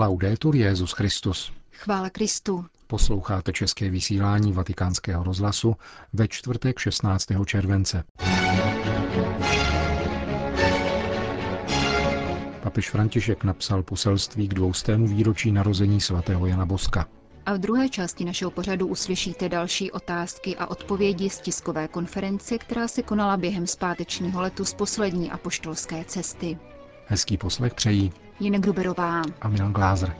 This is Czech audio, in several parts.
Laudetur Jezus Christus. Chvála Kristu. Posloucháte české vysílání Vatikánského rozhlasu ve čtvrtek 16. července. Papež František napsal poselství k dvoustému výročí narození svatého Jana Boska. A v druhé části našeho pořadu uslyšíte další otázky a odpovědi z tiskové konference, která se konala během zpátečního letu z poslední apoštolské cesty. Hezký poslech přejí Jinek Gruberová a Milan Glázer.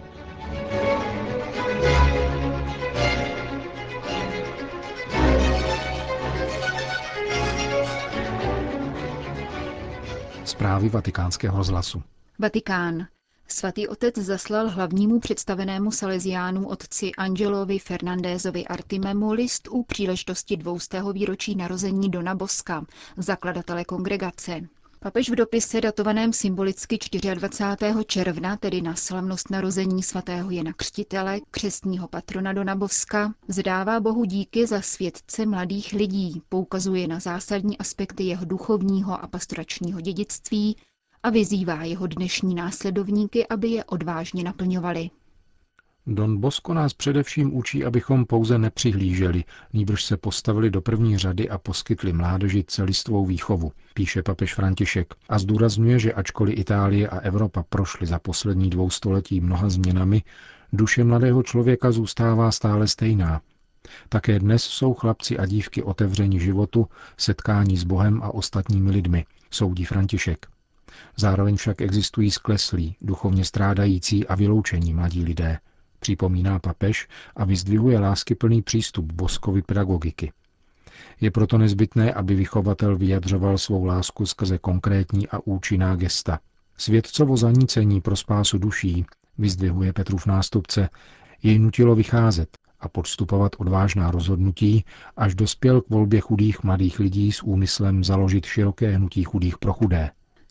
Zprávy vatikánského rozhlasu. Vatikán. Svatý otec zaslal hlavnímu představenému Salesiánu otci Angelovi Fernandézovi Artimemu list u příležitosti dvoustého výročí narození Dona Boska, zakladatele kongregace. Papež v dopise datovaném symbolicky 24. června, tedy na slavnost narození svatého Jana Křtitele, křestního patrona Dona Boska, zdává Bohu díky za světce mladých lidí, poukazuje na zásadní aspekty jeho duchovního a pastoračního dědictví a vyzývá jeho dnešní následovníky, aby je odvážně naplňovali. Don Bosco nás především učí, abychom pouze nepřihlíželi, nýbrž se postavili do první řady a poskytli mládeži celistvou výchovu, píše papež František a zdůrazňuje, že ačkoliv Itálie a Evropa prošly za poslední dvou století mnoha změnami, duše mladého člověka zůstává stále stejná. Také dnes jsou chlapci a dívky otevřeni životu, setkání s Bohem a ostatními lidmi, soudí František. Zároveň však existují skleslí, duchovně strádající a vyloučení mladí lidé, připomíná papež a vyzdvihuje láskyplný přístup Boskovi pedagogiky. Je proto nezbytné, aby vychovatel vyjadřoval svou lásku skrze konkrétní a účinná gesta. Světcovo zanícení pro spásu duší, vyzdvihuje Petrův nástupce, jej nutilo vycházet a podstupovat odvážná rozhodnutí, až dospěl k volbě chudých mladých lidí s úmyslem založit široké hnutí chudých pro chudé.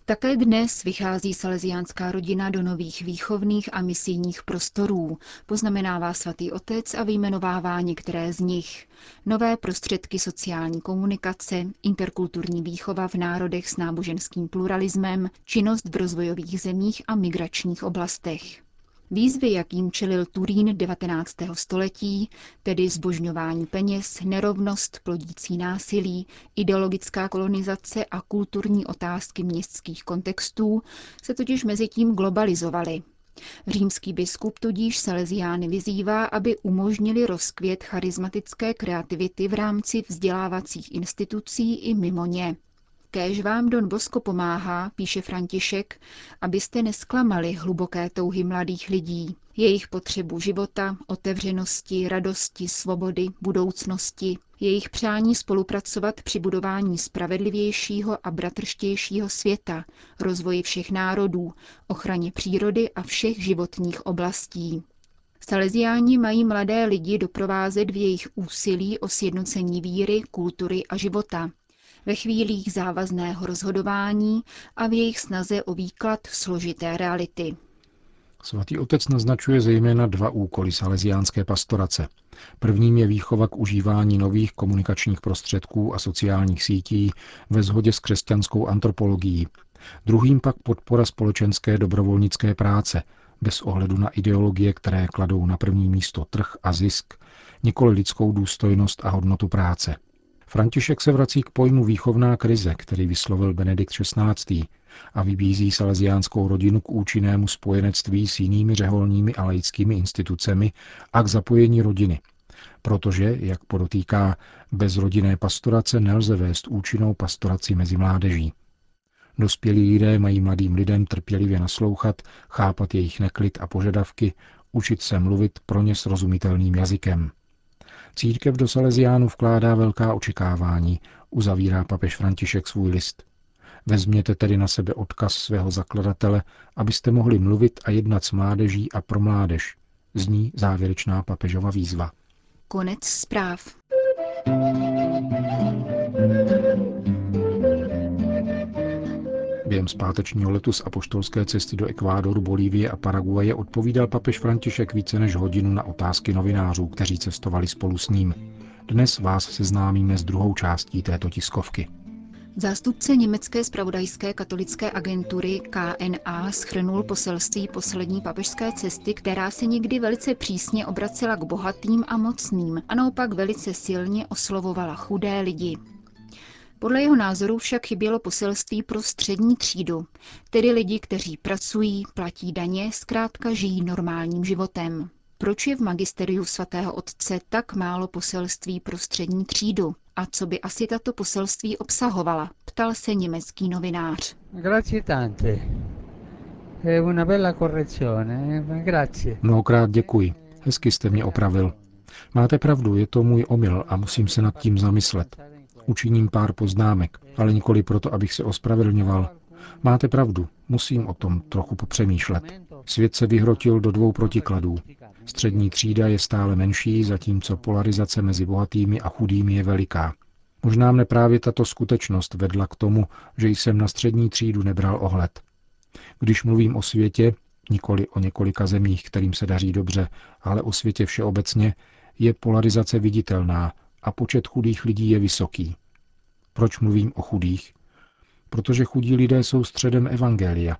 Také dnes vychází salesiánská rodina do nových výchovných a misijních prostorů, poznamenává svatý otec a vyjmenovává některé z nich. Nové prostředky sociální komunikace, interkulturní výchova v národech s náboženským pluralismem, činnost v rozvojových zemích a migračních oblastech. Výzvy, jakým čelil Turín 19. století, tedy zbožňování peněz, nerovnost, plodící násilí, ideologická kolonizace a kulturní otázky městských kontextů, se totiž mezi tím globalizovaly. Římský biskup tudíž Salesiány vyzývá, aby umožnili rozkvět charismatické kreativity v rámci vzdělávacích institucí i mimo ně. Kéž vám Don Bosko pomáhá, píše František, abyste nesklamali hluboké touhy mladých lidí, jejich potřebu života, otevřenosti, radosti, svobody, budoucnosti, jejich přání spolupracovat při budování spravedlivějšího a bratrštějšího světa, rozvoji všech národů, ochraně přírody a všech životních oblastí. Salesiáni mají mladé lidi doprovázet v jejich úsilí o sjednocení víry, kultury a života, ve chvílích závazného rozhodování a v jejich snaze o výklad složité reality. Svatý otec naznačuje zejména dva úkoly salesiánské pastorace. Prvním je výchova k užívání nových komunikačních prostředků a sociálních sítí ve shodě s křesťanskou antropologií. Druhým pak podpora společenské dobrovolnické práce, bez ohledu na ideologie, které kladou na první místo trh a zisk, nikoli lidskou důstojnost a hodnotu práce – František se vrací k pojmu výchovná krize, který vyslovil Benedikt XVI. a vybízí salesiánskou rodinu k účinnému spojenectví s jinými řeholními a laickými institucemi a k zapojení rodiny. Protože, jak podotýká, bez rodinné pastorace nelze vést účinnou pastoraci mezi mládeží. Dospělí lidé mají mladým lidem trpělivě naslouchat, chápat jejich neklid a požadavky, učit se mluvit pro ně srozumitelným jazykem. Církev do Salesiánu vkládá velká očekávání, uzavírá papež František svůj list. Vezměte tedy na sebe odkaz svého zakladatele, abyste mohli mluvit a jednat s mládeží a pro mládež. Zní závěrečná papežova výzva. Konec zpráv. Během zpátečního letu z apoštolské cesty do Ekvádoru, Bolívie a Paraguaje odpovídal papež František více než hodinu na otázky novinářů, kteří cestovali spolu s ním. Dnes vás seznámíme s druhou částí této tiskovky. Zástupce německé spravodajské katolické agentury KNA schrnul poselství poslední papežské cesty, která se někdy velice přísně obracela k bohatým a mocným a naopak velice silně oslovovala chudé lidi. Podle jeho názoru však chybělo poselství pro střední třídu, tedy lidi, kteří pracují, platí daně, zkrátka žijí normálním životem. Proč je v magisteriu svatého otce tak málo poselství pro střední třídu? A co by asi tato poselství obsahovala? Ptal se německý novinář. Grazie tante. È una bella correzione. eh? Grazie. Mnohokrát děkuji. Hezky jste mě opravil. Máte pravdu, je to můj omyl a musím se nad tím zamyslet. Učiním pár poznámek, ale nikoli proto, abych se ospravedlňoval. Máte pravdu, musím o tom trochu popřemýšlet. Svět se vyhrotil do dvou protikladů. Střední třída je stále menší, zatímco polarizace mezi bohatými a chudými je veliká. Možná mne právě tato skutečnost vedla k tomu, že jsem na střední třídu nebral ohled. Když mluvím o světě, nikoli o několika zemích, kterým se daří dobře, ale o světě všeobecně, je polarizace viditelná a počet chudých lidí je vysoký. Proč mluvím o chudých? Protože chudí lidé jsou středem evangelia.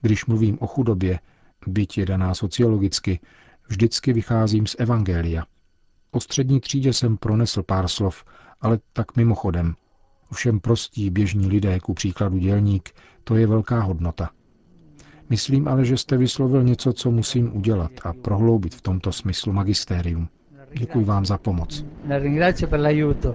Když mluvím o chudobě, byť je daná sociologicky, vždycky vycházím z evangelia. O střední třídě jsem pronesl pár slov, ale tak mimochodem. Ovšem prostí běžní lidé, ku příkladu dělník, to je velká hodnota. Myslím ale, že jste vyslovil něco, co musím udělat a prohloubit v tomto smyslu magistérium. Děkuji vám za pomoc. La ringrazio per l'aiuto.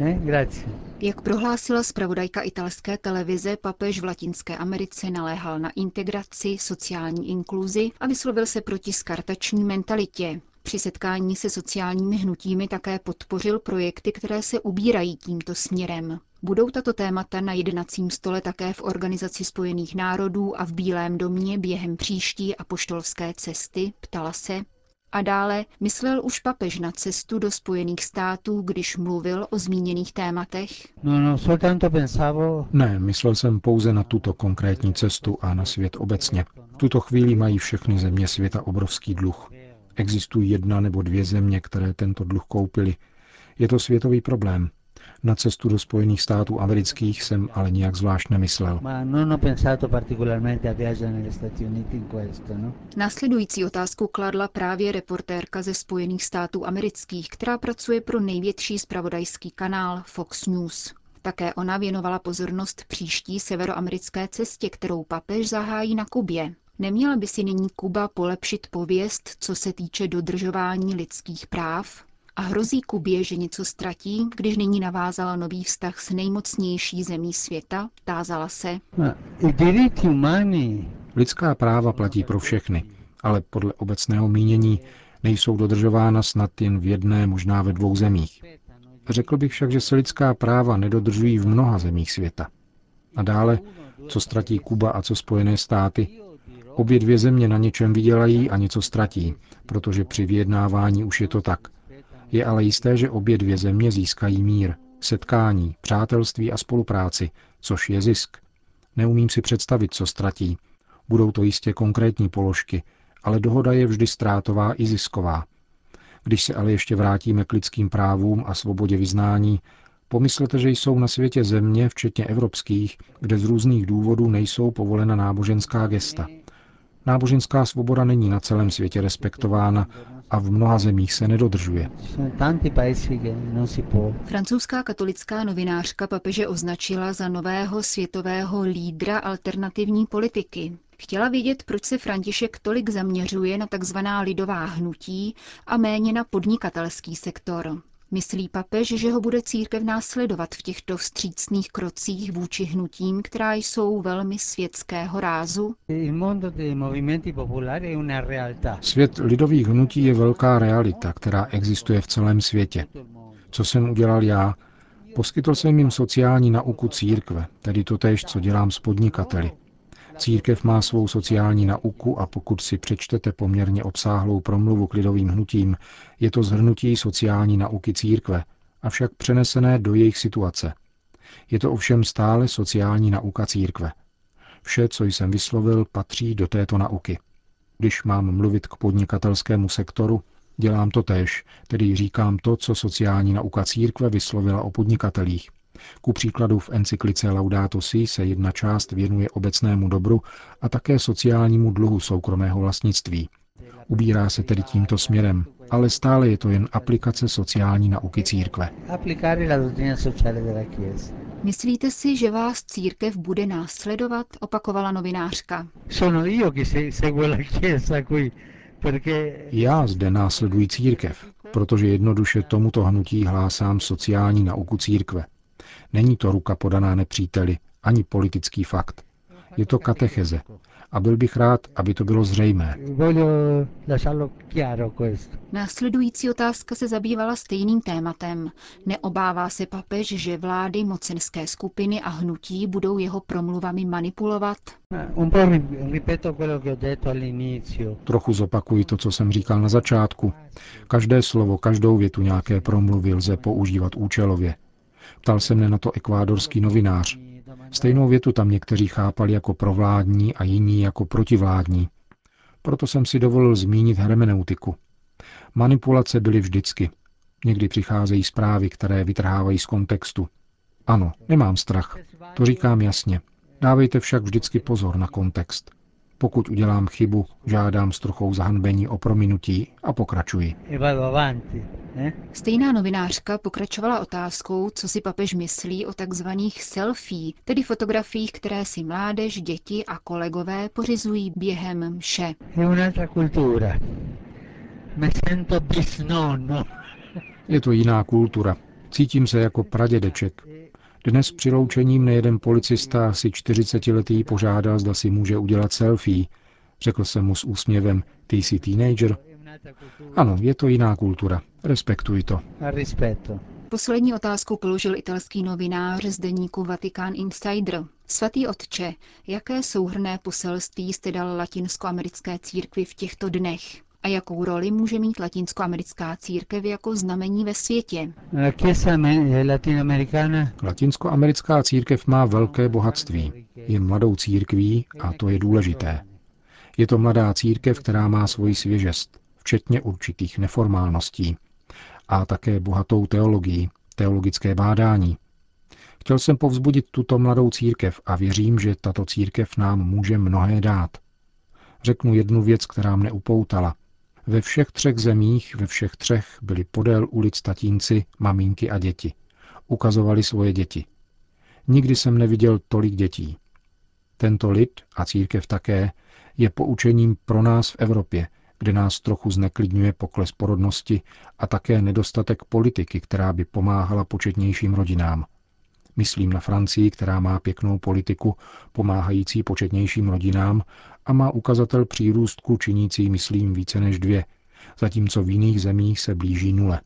Eh? Grazie. Jak prohlásila zpravodajka italské televize, papež v Latinské Americe naléhal na integraci, sociální inkluzi a vyslovil se proti skartační mentalitě. Při setkání se sociálními hnutími také podpořil projekty, které se ubírají tímto směrem. Budou tato témata na jednacím stole také v Organizaci spojených národů a v Bílém domě během příští apoštolské cesty, ptala se. A dále myslel už papež na cestu do Spojených států, když mluvil o zmíněných tématech? No, no. Ne, myslel jsem pouze na tuto konkrétní cestu a na svět obecně. V tuto chvíli mají všechny země světa obrovský dluh. Existují jedna nebo dvě země, které tento dluh koupily. Je to světový problém. Na cestu do Spojených států amerických jsem ale nijak zvlášť nemyslel. No? Následující otázku kladla právě reportérka ze Spojených států amerických, která pracuje pro největší spravodajský kanál Fox News. Také ona věnovala pozornost příští severoamerické cestě, kterou papež zahájí na Kubě. Neměla by si nyní Kuba polepšit pověst, co se týče dodržování lidských práv? A hrozí Kubě, že něco ztratí, když nyní navázala nový vztah s nejmocnější zemí světa? Tázala se. Lidská práva platí pro všechny, ale podle obecného mínění nejsou dodržována snad jen v jedné, možná ve dvou zemích. Řekl bych však, že se lidská práva nedodržují v mnoha zemích světa. A dále, co ztratí Kuba a co Spojené státy, obě dvě země na něčem vydělají a něco ztratí, protože při vyjednávání už je to tak. Je ale jisté, že obě dvě země získají mír, setkání, přátelství a spolupráci, což je zisk. Neumím si představit, co ztratí. Budou to jistě konkrétní položky, ale dohoda je vždy ztrátová i zisková. Když se ale ještě vrátíme k lidským právům a svobodě vyznání, pomyslete, že jsou na světě země, včetně evropských, kde z různých důvodů nejsou povolena náboženská gesta. Náboženská svoboda není na celém světě respektována a v mnoha zemích se nedodržuje. Francouzská katolická novinářka papeže označila za nového světového lídra alternativní politiky. Chtěla vědět, proč se František tolik zaměřuje na tzv. lidová hnutí a méně na podnikatelský sektor. Myslí papež, že ho bude církev následovat v těchto vstřícných krocích vůči hnutím, která jsou velmi světského rázu? Il mondo dei movimenti popolari è una realtà. Svět lidových hnutí je velká realita, která existuje v celém světě. Co jsem udělal já? Poskytl jsem jim sociální nauku církve, tedy totéž, co dělám s podnikateli. Církev má svou sociální nauku a pokud si přečtete poměrně obsáhlou promluvu k lidovým hnutím, je to zhrnutí sociální nauky církve, avšak přenesené do jejich situace. Je to ovšem stále sociální nauka církve. Vše, co jsem vyslovil, patří do této nauky. Když mám mluvit k podnikatelskému sektoru, dělám to též, tedy říkám to, co sociální nauka církve vyslovila o podnikatelích. Ku příkladu v encyklice Laudato Si se jedna část věnuje obecnému dobru a také sociálnímu dluhu soukromého vlastnictví. Ubírá se tedy tímto směrem, ale stále je to jen aplikace sociální nauky církve. Myslíte si, že vás církev bude následovat? Opakovala novinářka. Já zde následuji církev, protože jednoduše tomuto hnutí hlásám sociální nauku církve. Není to ruka podaná nepříteli, ani politický fakt. Je to katecheze. A byl bych rád, aby to bylo zřejmé. Následující otázka se zabývala stejným tématem. Neobává se papež, že vlády, mocenské skupiny a hnutí budou jeho promluvami manipulovat? Trochu zopakuji to, co jsem říkal na začátku. Každé slovo, každou větu nějaké promluvy lze používat účelově. Ptal se mne na to ekvádorský novinář. Stejnou větu tam někteří chápali jako provládní a jiní jako protivládní. Proto jsem si dovolil zmínit hermeneutiku. Manipulace byly vždycky. Někdy přicházejí zprávy, které vytrhávají z kontextu. Ano, nemám strach. To říkám jasně. Dávejte však vždycky pozor na kontext. Pokud udělám chybu, žádám s trochou zahanbení o prominutí a pokračuji. Eh? Stejná novinářka pokračovala otázkou, co si papež myslí o takzvaných selfie, tedy fotografiích, které si mládež, děti a kolegové pořizují během mše. Je to jiná kultura. Cítím se jako pradědeček. Dnes při loučení mne jeden policista asi 40-letý požádal, zda si může udělat selfie. Řekl jsem mu s úsměvem, ty jsi teenager? Ano, je to jiná kultura. Respektuji to. Poslední otázku položil italský novinář z deníku Vatikán Insider. Svatý otče, jaké souhrné poselství jste dal latinskoamerické církvi v těchto dnech? A jakou roli může mít latinskoamerická církev jako znamení ve světě? Latinskoamerická církev má velké bohatství. Je mladou církví a to je důležité. Je to mladá církev, která má svoji svěžest, včetně určitých neformálností. A také bohatou teologii, teologické bádání. Chtěl jsem povzbudit tuto mladou církev a věřím, že tato církev nám může mnohé dát. Řeknu jednu věc, která mne upoutala. Ve všech třech zemích, ve všech třech byli podél ulic tatínci, maminky a děti. Ukazovali svoje děti. Nikdy jsem neviděl tolik dětí. Tento lid, a církev také, je poučením pro nás v Evropě, kde nás trochu zneklidňuje pokles porodnosti a také nedostatek politiky, která by pomáhala početnějším rodinám. Myslím na Francii, která má pěknou politiku pomáhající početnějším rodinám a má ukazatel přírůstku činící, myslím, více než dvě, zatímco v jiných zemích se blíží nule.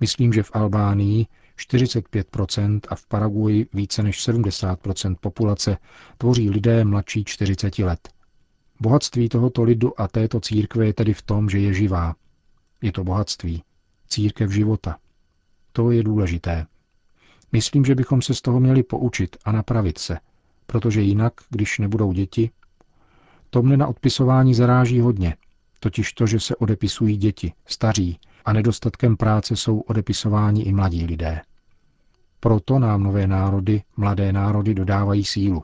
Myslím, že v Albánii 45% a v Paraguji více než 70% populace tvoří lidé mladší 40 let. Bohatství tohoto lidu a této církve je tedy v tom, že je živá. Je to bohatství. Církev života. To je důležité. Myslím, že bychom se z toho měli poučit a napravit se, protože jinak, když nebudou děti, to mne na odpisování zaráží hodně, totiž to, že se odepisují děti, staří a nedostatkem práce jsou odepisováni i mladí lidé. Proto nám nové národy, mladé národy dodávají sílu.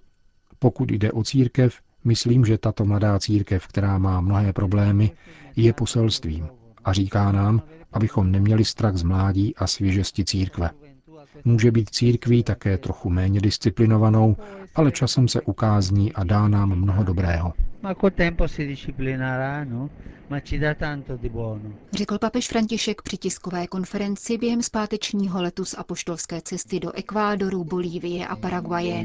Pokud jde o církev, myslím, že tato mladá církev, která má mnohé problémy, je poselstvím a říká nám, abychom neměli strach z mládí a svěžesti církve. Může být církví také trochu méně disciplinovanou, ale časem se ukázní a dá nám mnoho dobrého. No? Řekl papež František při tiskové konferenci během zpátečního letu z apoštolské cesty do Ekvádoru, Bolívie a Paraguaje.